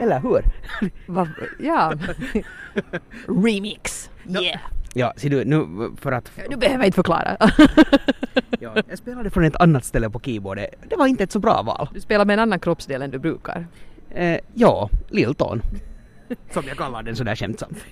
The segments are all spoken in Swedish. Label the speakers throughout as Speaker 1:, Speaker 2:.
Speaker 1: Eller hur?
Speaker 2: Va, ja. Remix. Yeah.
Speaker 1: Ja, ser du, nu för att...
Speaker 2: Du behöver inte förklara.
Speaker 1: ja, jag spelade från ett annat ställe på keyboardet. Det var inte ett så bra val.
Speaker 2: Du spelar med en annan kroppsdel än du brukar.
Speaker 1: Eh, ja, lilltån. Som jag kallar den sådär skämtsamt.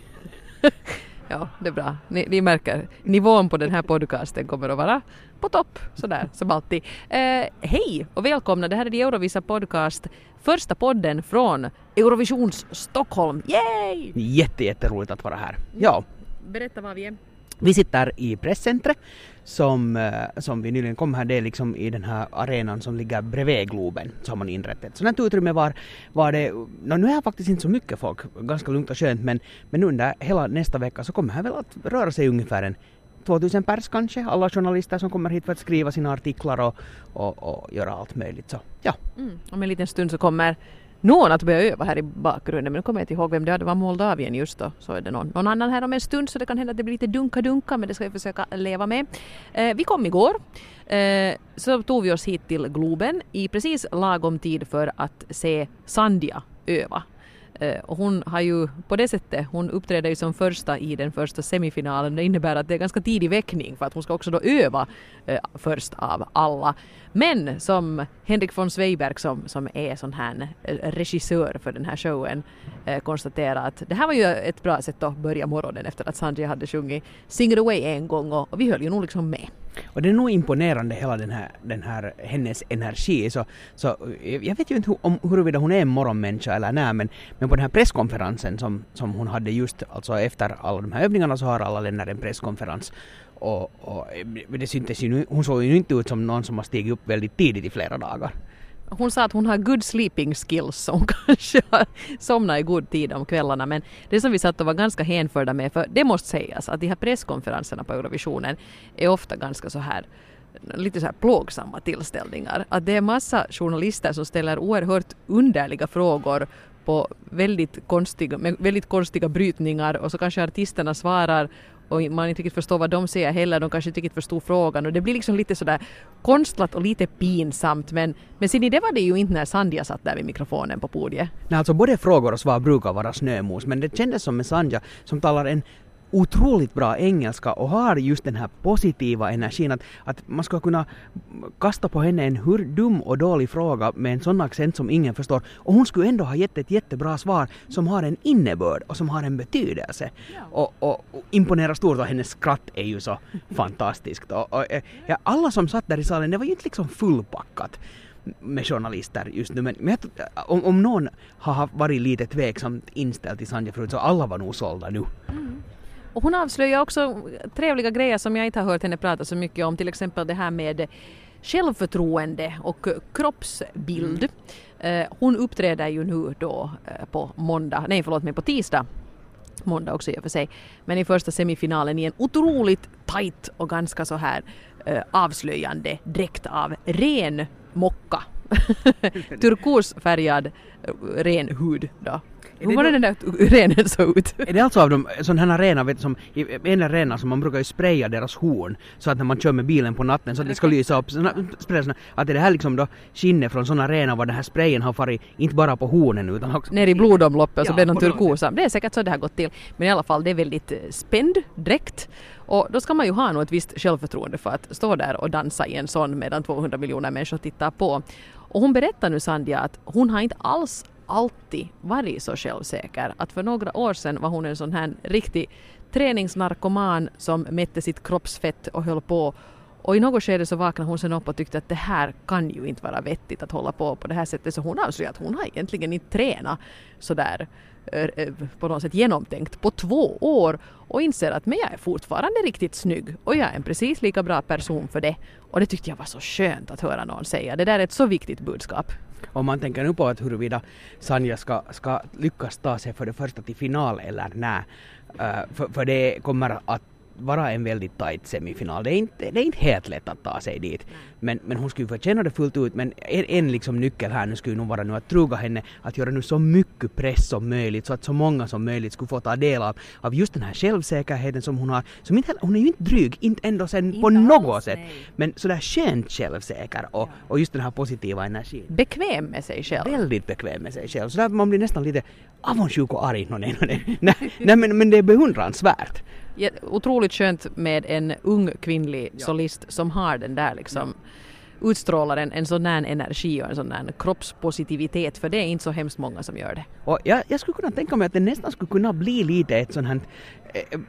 Speaker 2: Ja, det är bra. Ni, ni, märker, nivån på den här podcasten kommer att vara på topp, sådär som alltid. Eh, hej och välkomna, det här är The Eurovisa Podcast, första podden från Eurovisions Stockholm. Yay!
Speaker 1: Jätte, jätteroligt att vara här. Ja.
Speaker 2: Berätta var vi är.
Speaker 1: Vi sitter i presscentret som, eh, som vi nyligen kom här, det är liksom i den här arenan som ligger bredvid Globen som man inrett ett sådant utrymme var, var det, no, nu är det faktiskt inte så mycket folk, ganska lugnt och skönt men, men under hela nästa vecka så kommer här väl att röra sig ungefär en 2000 pers kanske, alla journalister som kommer hit för att skriva sina artiklar och, och, och göra allt möjligt. Så ja.
Speaker 2: Mm. Om en liten stund så kommer någon att börja öva här i bakgrunden men nu kommer jag inte ihåg vem det var. Det var Moldavien just då. Så är det någon, någon annan här om en stund så det kan hända att det blir lite dunka-dunka men det ska vi försöka leva med. Eh, vi kom igår. Eh, så tog vi oss hit till Globen i precis lagom tid för att se Sandia öva. Eh, och hon har ju på det sättet, hon uppträder ju som första i den första semifinalen. Det innebär att det är ganska tidig väckning för att hon ska också då öva eh, först av alla. Men som Henrik von Sveiberg som, som är sån här eh, regissör för den här showen eh, konstaterar att det här var ju ett bra sätt att börja morgonen efter att Sanjay hade sjungit Sing it away en gång och, och vi höll ju nog liksom med.
Speaker 1: Och det är nog imponerande hela den här, den här hennes energi. Så, så eh, jag vet ju inte om, huruvida hon är en morgonmänniska eller nej men, men på den här presskonferensen som, som hon hade just alltså efter alla de här övningarna så har alla länder en presskonferens. Och, och eh, det syntes ju, hon såg ju inte ut som någon som har stigit upp väldigt tidigt i flera dagar.
Speaker 2: Hon sa att hon har good sleeping skills så hon kanske har somnat i god tid om kvällarna men det som vi satt och var ganska hänförda med för det måste sägas att de här presskonferenserna på Eurovisionen är ofta ganska så här lite så här plågsamma tillställningar. Att det är massa journalister som ställer oerhört underliga frågor på väldigt konstiga, med väldigt konstiga brytningar och så kanske artisterna svarar och man inte riktigt förstår vad de säger heller, de kanske inte riktigt förstod frågan och det blir liksom lite sådär konstlat och lite pinsamt men, men ser ni, det var det ju inte när Sandja satt där vid mikrofonen på podiet.
Speaker 1: Nej, alltså både frågor och svar brukar vara snömos men det kändes som med Sandja som talar en otroligt bra engelska och har just den här positiva energin att, att man ska kunna kasta på henne en hur dum och dålig fråga med en sån accent som ingen förstår och hon skulle ändå ha gett ett jättebra svar som har en innebörd och som har en betydelse. Ja. Och, och, och imponerar stort och hennes skratt är ju så fantastiskt. Och, och, ja, alla som satt där i salen, det var ju inte liksom fullpackat med journalister just nu men, men om, om någon har varit lite tveksamt inställd till Sanja förut så alla var nog sålda nu. Mm.
Speaker 2: Och hon avslöjar också trevliga grejer som jag inte har hört henne prata så mycket om, till exempel det här med självförtroende och kroppsbild. Mm. Hon uppträder ju nu då eh, på måndag, nej förlåt mig på tisdag måndag också i och för sig, men i första semifinalen i en otroligt tight och ganska så här uh, avslöjande dräkt av ren mocka. Turkosfärgad ren hud då. Hur var det den där renen såg ut?
Speaker 1: Är det alltså av de sådana här renar, vet du, som, en renar som man brukar ju spraya deras horn så att när man kör med bilen på natten så att det ska lysa upp, såna, såna, att är det här liksom då skinnet från sådana renar var den här sprayen har farit inte bara på hornen utan också...
Speaker 2: Ner i blodomloppet och så ja, blev de turkosa. Det är säkert så det har gått till. Men i alla fall det är väldigt eh, spänd dräkt och då ska man ju ha nog ett visst självförtroende för att stå där och dansa i en sån medan 200 miljoner människor tittar på. Och hon berättar nu Sandja att hon har inte alls alltid varit så självsäker. Att för några år sedan var hon en sån här riktig träningsnarkoman som mätte sitt kroppsfett och höll på och i något skede så vaknade hon sen upp och tyckte att det här kan ju inte vara vettigt att hålla på på det här sättet så hon avslöjade att hon har egentligen inte tränat sådär eh, eh, på något sätt genomtänkt på två år och inser att men jag är fortfarande riktigt snygg och jag är en precis lika bra person för det. Och det tyckte jag var så skönt att höra någon säga. Det där är ett så viktigt budskap.
Speaker 1: Om man tänker nu på att huruvida Sanja ska, ska lyckas ta sig för det första till final eller nej. Äh, för, för det kommer att vara en väldigt tight semifinal. Det är inte, det är inte helt lätt att ta sig dit. Men, men hon skulle förtjäna det fullt ut. Men en, en liksom nyckel här nu skulle nog vara nu att truga henne att göra nu så mycket press som möjligt så att så många som möjligt skulle få ta del av, av just den här självsäkerheten som hon har. Som inte, hon är ju inte dryg, inte ändå sen
Speaker 2: Inte
Speaker 1: på något
Speaker 2: alls,
Speaker 1: sätt.
Speaker 2: nej.
Speaker 1: Men sådär skönt självsäker och, och just den här positiva energin.
Speaker 2: Bekväm med sig själv.
Speaker 1: Väldigt bekväm med sig själv. Så där man blir nästan lite avundsjuk och arg. No, nej, no, nej. nej, nej men, men det är beundransvärt.
Speaker 2: Ja, otroligt skönt med en ung kvinnlig solist som har den där liksom utstrålar en, en sån här energi och en sån här kroppspositivitet för det är inte så hemskt många som gör det.
Speaker 1: Och jag, jag skulle kunna tänka mig att det nästan skulle kunna bli lite ett sånt här eh,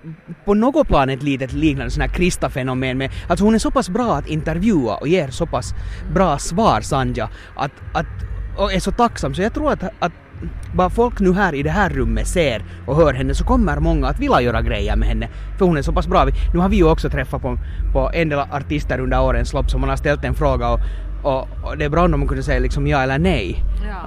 Speaker 1: på något plan ett litet liknande sån här Krista-fenomen med, alltså hon är så pass bra att intervjua och ger så pass bra svar Sanja att, att och är så tacksam. Så jag tror att, att bara folk nu här i det här rummet ser och hör henne så kommer många att vilja göra grejer med henne för hon är så pass bra. Nu har vi ju också träffat på, på en del artister under årens lopp som man har ställt en fråga och, och, och det är bra om man kunde säga liksom ja eller nej.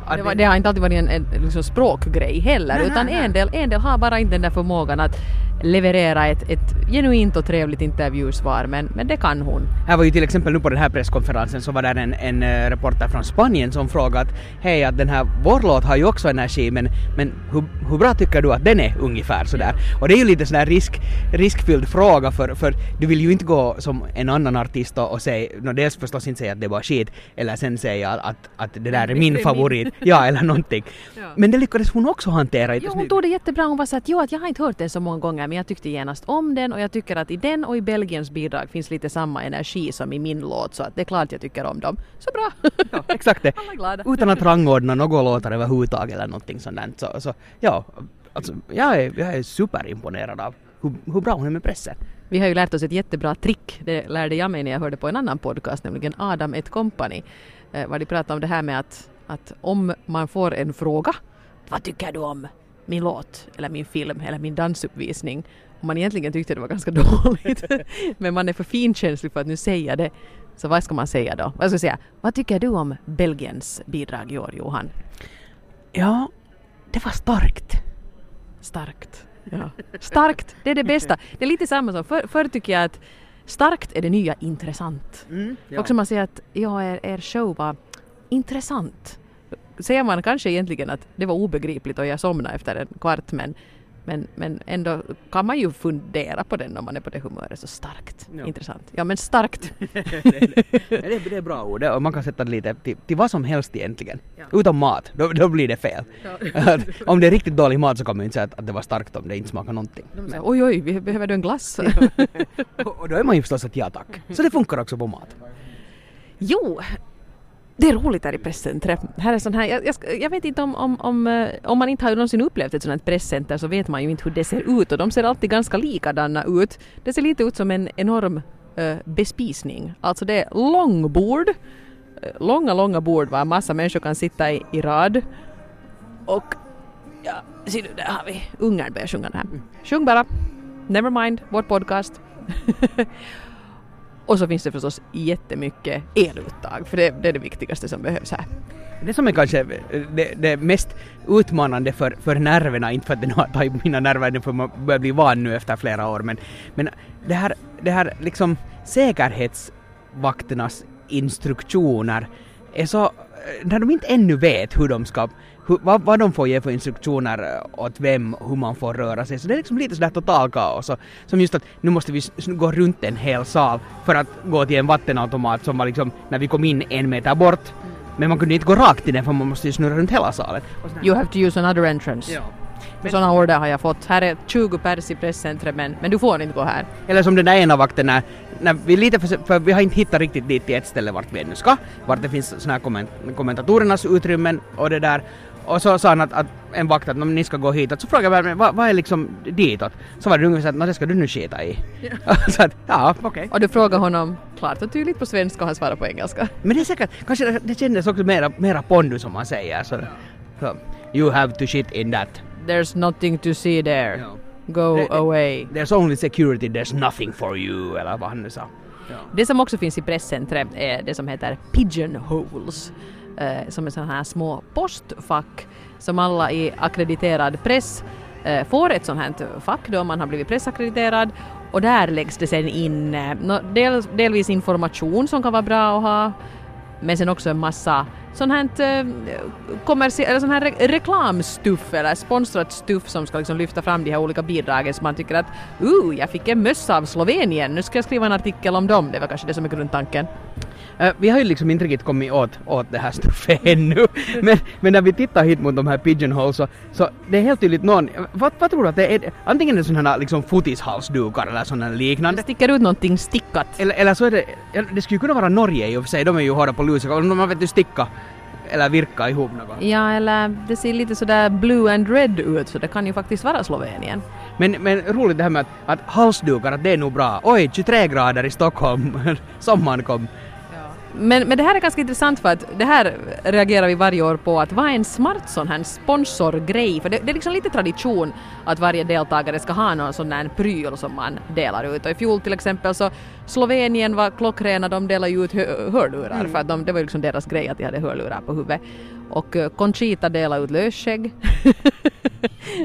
Speaker 1: Att
Speaker 2: Det, var, det har inte alltid varit en, en liksom språkgrej heller
Speaker 1: Nej,
Speaker 2: utan
Speaker 1: nej, nej.
Speaker 2: En, del, en del har bara inte den där förmågan att leverera ett, ett genuint och trevligt intervjusvar men, men det kan hon.
Speaker 1: Här var ju till exempel nu på den här presskonferensen så var där en, en eh, reporter från Spanien som frågade att hej att den här, vår låt har ju också energi men, men hur, hur bra tycker du att den är ungefär sådär? Och det är ju lite sån här risk, riskfylld fråga för, för du vill ju inte gå som en annan artist och, och säga, no, dels förstås inte säga att det var skit eller sen säga att, att det där är min
Speaker 2: Det är
Speaker 1: favorit, ja eller någonting.
Speaker 2: Ja.
Speaker 1: Men det lyckades hon också hantera.
Speaker 2: Jo, hon tog det jättebra. Hon var så att, jo, att jag har inte hört den så många gånger men jag tyckte genast om den och jag tycker att i den och i Belgiens bidrag finns lite samma energi som i min låt så att det är klart jag tycker om dem. Så bra!
Speaker 1: Ja, exakt det. Utan att rangordna några låtar överhuvudtaget eller någonting sånt där. Så, så ja, alltså, jag, är, jag är superimponerad av hur, hur bra hon är med pressen.
Speaker 2: Vi har ju lärt oss ett jättebra trick. Det lärde jag mig när jag hörde på en annan podcast, nämligen Adam et Company. Eh, var de pratade om det här med att, att om man får en fråga, vad tycker du om min låt eller min film eller min dansuppvisning? Om man egentligen tyckte det var ganska dåligt, men man är för finkänslig för att nu säga det. Så vad ska man säga då? Vad ska jag säga? Vad tycker du om Belgiens bidrag i år, Johan?
Speaker 1: Ja, det var starkt.
Speaker 2: Starkt. Ja. Starkt, det är det bästa. Det är lite samma som förr, förr tycker jag att starkt är det nya intressant.
Speaker 1: Mm, ja.
Speaker 2: Också man säger att ja, er, er show var intressant. Säger man kanske egentligen att det var obegripligt och jag somnade efter en kvart men, men, men ändå kan man ju fundera på den om man är på det humöret. Så starkt,
Speaker 1: Ja.
Speaker 2: intressant. Ja men starkt.
Speaker 1: det, är, det är bra ord det- och man kan sätta det lite till, till vad som helst egentligen.
Speaker 2: Ja.
Speaker 1: Utom mat, då, då blir det fel. Att om det är riktigt dålig mat så kan man ju inte säga att, att det var starkt om det inte smakar någonting.
Speaker 2: Men, oj oj, vi behöver du en glass?
Speaker 1: Och, och då är man ju förstås att ja tack. Så det funkar också på mat.
Speaker 2: Jo, det är roligt här i presscentret. Här är sån här, jag, jag, jag vet inte om, om, om, eh, om man inte har någonsin upplevt ett sånt här presscenter så vet man ju inte hur det ser ut och de ser alltid ganska likadana ut. Det ser lite ut som en enorm eh, bespisning. Alltså det är långbord, eh, långa, långa bord var massa människor kan sitta i, i rad. Och ja, ser du, där har vi Ungern börjar sjunga det här. Sjung bara. Never mind, vår podcast. Och så finns det förstås jättemycket eluttag, för det, det är det viktigaste som behövs här.
Speaker 1: Det som är kanske eh, det, det mest utmanande för, för nerverna, inte för att det har tagit mina nerver, för man börjar bli van nu efter flera år, men, men det här, det här liksom säkerhetsvakternas instruktioner är så, eh, när de inte ännu vet hur de ska, hur, vad, vad de får ge för instruktioner åt vem, hur man får röra sig, så det är liksom lite sådär total kaos. Som just att nu måste vi gå runt en hel sal för att gå till en vattenautomat som var liksom när vi kom in en meter bort. Men man kunde inte gå rakt till den för man måste ju snurra runt hela salen.
Speaker 2: You have to use another entrance.
Speaker 1: Ja.
Speaker 2: Sådana order har jag fått. Här är 20 pers i presscentret men, men du får inte gå här.
Speaker 1: Eller som den där ena vakten när, när vi lite för, för vi har inte hittat riktigt dit till ett ställe vart vi ännu ska, vart det finns såna här komment, kommentatorernas utrymmen och det där. Och så sa han att, att en vakt att "Nå, men ni ska gå hitåt. Så frågade jag men vad, vad är liksom ditåt? Så var det ungefär så att "Nå, det ska du nu skita i. så att ja, okej.
Speaker 2: Och du frågar honom klart och tydligt på svenska och han svarar på engelska.
Speaker 1: Men det är säkert, kanske det, kändes också mera, mera pondus som man säger. Så, så, you have to shit in that.
Speaker 2: There's nothing to see there.
Speaker 1: Ja.
Speaker 2: Go
Speaker 1: det-
Speaker 2: away.
Speaker 1: There's only security, there's nothing for you, eller vad han nu sa.
Speaker 2: Det som också finns i presscentret är det som heter pigeonholes. Eh, som är sådana här små postfack som alla i akkrediterad press eh, får ett sånt här fack då man har blivit pressackrediterad Och där läggs det sen in eh, del, delvis information som kan vara bra att ha, men sen också en massa sån här, eh, eller sån här re- reklamstuff eller sponsrat stuff som ska liksom lyfta fram de här olika bidragen så man tycker att uh, jag fick en mössa av Slovenien, nu ska jag skriva en artikel om dem. Det var kanske det som är grundtanken.
Speaker 1: Eh, vi har ju liksom inte riktigt kommit åt, åt det här stuffet ännu. Men, men när vi tittar hit mot de här pigeonholes så, så det är helt tydligt någon, vad, vad tror du att det är? Antingen är det sådana här liksom fotishalsdukar eller sådana
Speaker 2: Det
Speaker 1: liknande.
Speaker 2: sticker ut någonting stickat.
Speaker 1: Eller, eller så är det, det skulle ju kunna vara Norge i och för sig, de är ju hårda på lusen, om man vet ju sticka eller virka ihop något.
Speaker 2: Ja, eller det ser lite sådär blue and red ut så det kan ju faktiskt vara Slovenien.
Speaker 1: Men, men roligt det här med att, att halsdukar, att det är nog bra. Oj, 23 grader i Stockholm, sommaren kom.
Speaker 2: Men, men det här är ganska intressant för att det här reagerar vi varje år på att vad är en smart sån här sponsorgrej? För det, det är liksom lite tradition att varje deltagare ska ha någon sån här pryl som man delar ut. Och i fjol till exempel så Slovenien var klockrena, de delade ju ut hö- hörlurar för att de, det var ju liksom deras grej att de hade hörlurar på huvudet. Och eh, Conchita delade ut lösskägg.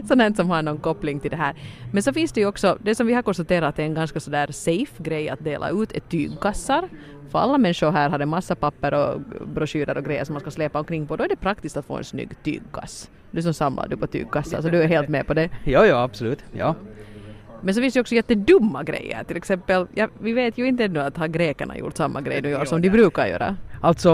Speaker 2: Här som har någon koppling till det här. Men så finns det ju också, det som vi har konstaterat är en ganska sådär safe grej att dela ut är tygkassar. För alla människor här har en massa papper och broschyrer och grejer som man ska släpa omkring på. Då är det praktiskt att få en snygg tygkass. Du som samlar du på tygkassar så du är helt med på det.
Speaker 1: Ja, ja, absolut. Ja.
Speaker 2: Men så finns det ju också jättedumma grejer. Till exempel, ja, vi vet ju inte ännu att har grekerna gjort samma grej nu år som de brukar göra.
Speaker 1: Alltså,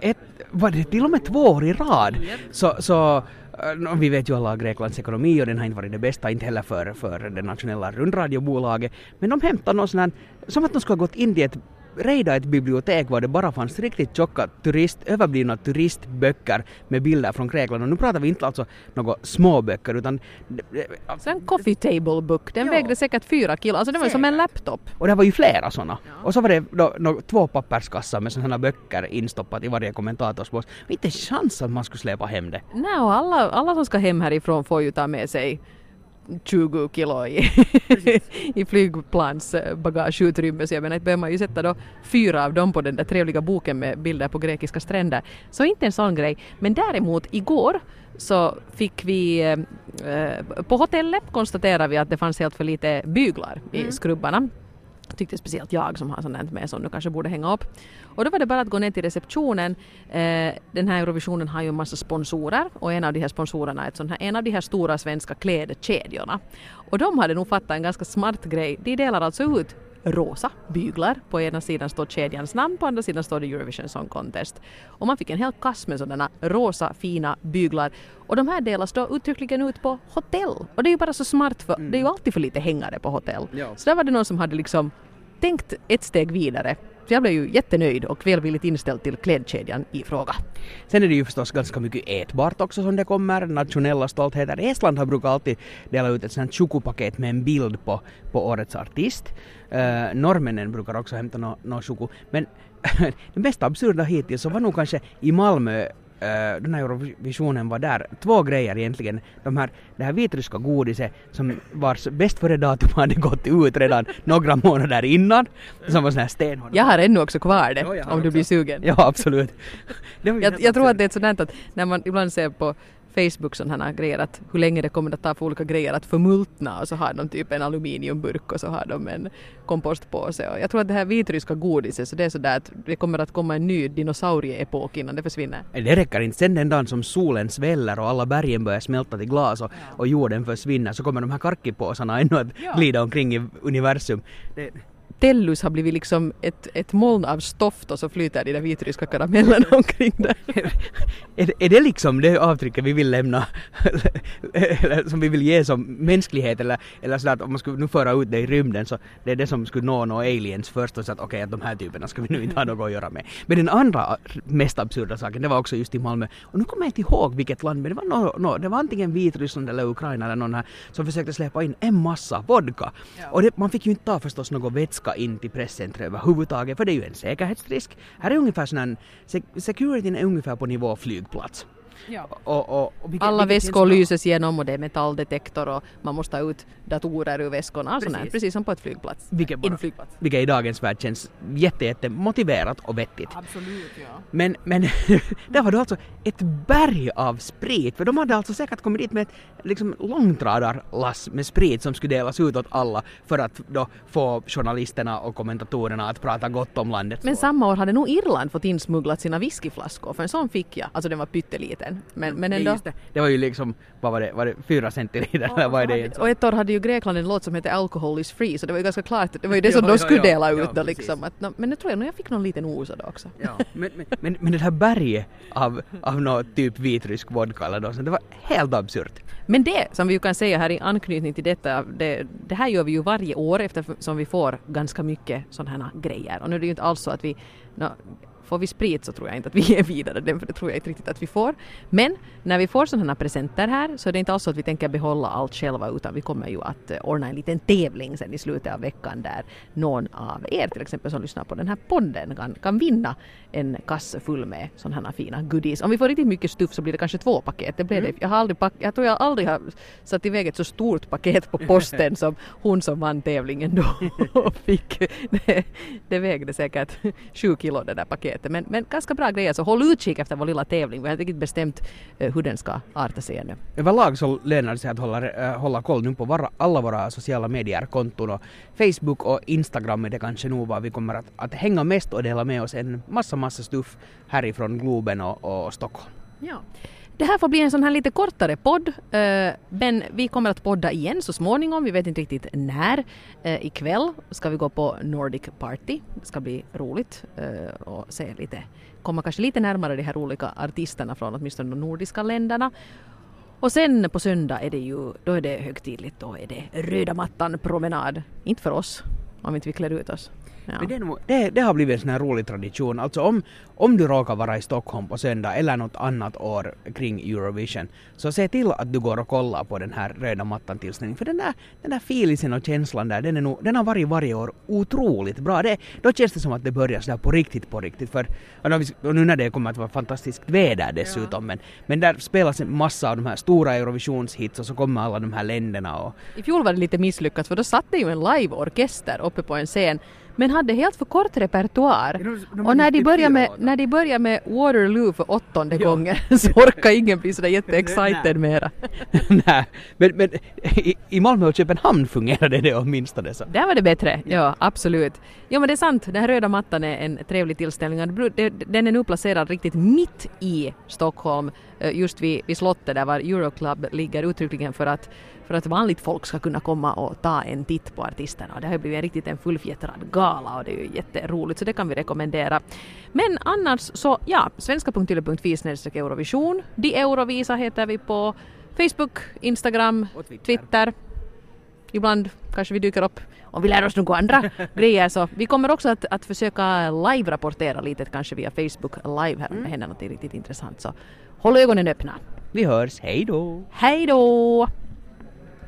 Speaker 1: eh, ett, var det till och med två år i rad? Så, så eh, nå, vi vet ju alla Greklands ekonomi och den har inte varit det bästa, inte heller för, för det nationella rundradiobolaget. Men de hämtar någon sån här, som att de skulle ha gått in i ett rejda ett bibliotek var det bara fanns riktigt tjocka turist, överblivna turistböcker med bilder från Grekland. Och nu pratar vi inte alltså några små böcker utan
Speaker 2: Så en coffee table book, den
Speaker 1: Ja.
Speaker 2: vägde säkert fyra kilo, alltså det var som en laptop.
Speaker 1: Och det var ju flera såna. Och så var det då, då, två papperskassar med sådana böcker instoppat i varje kommentatorsbox. Inte chans att man skulle släpa hem det.
Speaker 2: Nej, och alla, alla som ska hem härifrån får ju ta med sig 20 kilo i, i flygplans eh, bagageutrymme så jag menar behöver man ju sätta då fyra av dem på den där trevliga boken med bilder på grekiska stränder. Så inte en sån grej. Men däremot igår så fick vi eh, eh, på hotellet konstaterade vi att det fanns helt för lite byglar i skrubbarna tyckte speciellt jag som har sånt med som du kanske borde hänga upp. Och då var det bara att gå ner till receptionen. Eh, den här Eurovisionen har ju en massa sponsorer och en av de här sponsorerna är ett sånt här, en av de här stora svenska klädkedjorna. Och de hade nog fattat en ganska smart grej. De delar alltså ut rosa byglar. På ena sidan står kedjans namn, på andra sidan står det Eurovision Song Contest. Och man fick en hel kass med sådana rosa fina byglar. Och de här delas då uttryckligen ut på hotell. Och det är ju bara så smart för det är ju alltid för lite hängare på hotell.
Speaker 1: Ja.
Speaker 2: Så där var det någon som hade liksom tänkt ett steg vidare. Så jag blev ju jättenöjd och välvilligt inställd till klädkedjan i fråga.
Speaker 1: Sen är det ju förstås ganska mycket ätbart också som det kommer, nationella stoltheter. Estland har brukat alltid dela ut ett sånt chukupaket med en bild på, på årets artist. Uh, norrmännen brukar också hämta något no chuku. Men det mest absurda hittills så var nog kanske i Malmö Uh, den här Eurovisionen var där. Två grejer egentligen. De här, det här vitryska godiset som vars bäst före datum hade gått ut redan några månader innan. Som var sån här stenhård.
Speaker 2: Jag har ännu också kvar det
Speaker 1: Ja,
Speaker 2: om du
Speaker 1: också.
Speaker 2: blir sugen.
Speaker 1: Ja, absolut.
Speaker 2: Jag, jag tror att det är ett sådant att när man ibland ser på Facebook sådana här grejer att hur länge det kommer att ta för olika grejer att förmultna och så har de typ en aluminiumburk och så har de en kompostpåse och jag tror att det här vitryska godiset så det är sådär att det kommer att komma en ny dinosaurieepok innan det försvinner.
Speaker 1: Det räcker inte. Sen den dagen som solen sväller och alla bergen börjar smälta till glas och, och jorden försvinner så kommer de här karkkipåsarna ännu att glida omkring i universum. Det,
Speaker 2: Tellus har blivit liksom ett, ett moln av stoft och så flyter de där vitryska karamellerna omkring där.
Speaker 1: är, det- är det liksom det avtrycket vi vill lämna, eller som vi vill ge som mänsklighet eller, eller sådär att om man skulle nu föra ut det i rymden så det är det som skulle nå några aliens först och så att okej att de här typerna ska vi nu inte ha något att göra med. Men den andra mest absurda saken det var också just i Malmö och nu kommer jag inte ihåg vilket land men det var, nå nå det var antingen Vitryssland eller Ukraina eller någon här som försökte släppa in en massa vodka. Och det, man fick ju inte ta förstås någon vätska in till presscentret överhuvudtaget för det är ju en säkerhetsrisk. Här är ungefär sån här, securityn är ungefär på nivå flygplats.
Speaker 2: Ja.
Speaker 1: Och, och, och vilket,
Speaker 2: Alla
Speaker 1: vilket
Speaker 2: väskor lyses igenom och det är metalldetektor och man måste ta ut datorer ur väskorna och sånt här,
Speaker 1: Precis.
Speaker 2: precis som på ett flygplats.
Speaker 1: Vilket bara-
Speaker 2: flygplats.
Speaker 1: Vilket i dagens värld känns jätte, jätte motiverat och vettigt.
Speaker 2: Absolut, ja.
Speaker 1: Men, men där var det alltså ett berg av sprit, för de hade alltså säkert kommit dit med ett liksom, långtradarlass med sprit som skulle delas ut åt alla för att då få journalisterna och kommentatorerna att prata gott om landet.
Speaker 2: Men samma år hade nog Irland fått insmugglat sina whiskyflaskor, för en sån fick jag. Alltså den var pytteliten. Men, men
Speaker 1: det, är
Speaker 2: ändå.
Speaker 1: det. det var ju liksom, vad var det, var det fyra centiliter eller vad är det?
Speaker 2: Och ett år hade ju Grekland en låt som heter Alcohol is free, så det var ju ganska klart, det var ju det som de skulle dela ut då liksom. Att, no, men nu tror jag nog jag fick någon liten osa då också.
Speaker 1: Ja, men, men, men, men det här berget av, av något typ vitrysk vodka eller något sånt, det var helt absurt.
Speaker 2: Men det som vi ju kan säga här i anknytning till detta, det, det här gör vi ju varje år eftersom vi får ganska mycket sådana här grejer. Och nu är det ju inte alls så att vi, nå, får vi sprit så tror jag inte att vi ger vidare den, för det tror jag inte riktigt att vi får. Men när vi får sådana presenter här så är det inte alls så att vi tänker behålla allt själva utan vi kommer ju att eh, ordna en liten tävling sen i slutet av veckan där någon av er till exempel som lyssnar på den här podden kan, kan vinna en kasse full med sådana här fina goodies. Om vi får riktigt mycket stuff så blir det kanske två paket. Det blev det. Jag, har aldrig pack, jag tror jag aldrig har satt iväg ett så stort paket på posten som hon som vann tävlingen då fick. Det, det vägde säkert sju kilo det där paketet. Men, men ganska bra grejer så håll utkik efter vår lilla tävling. Vi har inte riktigt bestämt eh, hur den ska arta sig ännu.
Speaker 1: Överlag så lönar det sig att hålla, äh, hålla koll nu på våra, alla våra sociala medier-konton och Facebook och Instagram är det kanske nog vad vi kommer att, att hänga mest och dela med oss en massa, massa stuff härifrån Globen och, och Stockholm.
Speaker 2: Ja. Det här får bli en sån här lite kortare podd, eh, men vi kommer att podda igen så småningom. Vi vet inte riktigt när. Eh, ikväll ska vi gå på Nordic Party. Det ska bli roligt eh, och se lite, komma kanske lite närmare de här olika artisterna från åtminstone de nordiska länderna. Och sen på söndag är det ju, då är det högtidligt, då är det röda mattan promenad. Inte för oss, om inte vi klär ut oss. Ja.
Speaker 1: Men det, nog, det, det har blivit en sån här rolig tradition. Alltså om, om du råkar vara i Stockholm på söndag eller något annat år kring Eurovision så se till att du går och kollar på den här röda mattan tillställningen. För den där, den där feelingen och känslan där, den, är nog, den har varit varje år otroligt bra. Det, då känns det som att det börjar sådär på riktigt, på riktigt. För, och nu- när det kommer att vara fantastiskt väder dessutom. Men, men där spelas en massa av de här stora Eurovisionshits och så kommer alla de här länderna och
Speaker 2: I fjol var det lite misslyckat för då satt det ju en liveorkester uppe på en scen men hade helt för kort repertoar.
Speaker 1: De- de
Speaker 2: och när de,
Speaker 1: typ
Speaker 2: började
Speaker 1: fyra
Speaker 2: med, när de började med Waterloo för åttonde
Speaker 1: Ja.
Speaker 2: gången så orkar ingen bli sådär jätteexcited mera.
Speaker 1: Nej, men, men i, i Malmö och Köpenhamn fungerade det åtminstone så.
Speaker 2: Där var det bättre, ja absolut. Ja men det är sant, den här röda mattan är en trevlig tillställning. Den är nu placerad riktigt mitt i Stockholm, eh, just vid, vid slottet där var Euroclub ligger uttryckligen för att, för att vanligt folk ska kunna komma och ta en titt på artisterna. Och det har blivit riktigt en fullfjättrad gala och det är ju jätteroligt så det kan vi rekommendera. Men annars så ja, svenska.yle.fi Eurovision. De Eurovisa heter vi på Facebook, Instagram,
Speaker 1: Och Twitter.
Speaker 2: Twitter. Ibland kanske vi dyker upp och vi lär oss några andra grejer. Så vi kommer också att, att försöka live-rapportera lite, kanske via Facebook live här om det händer något riktigt intressant. Så håll ögonen öppna.
Speaker 1: Vi hörs, hej då!
Speaker 2: Hej då!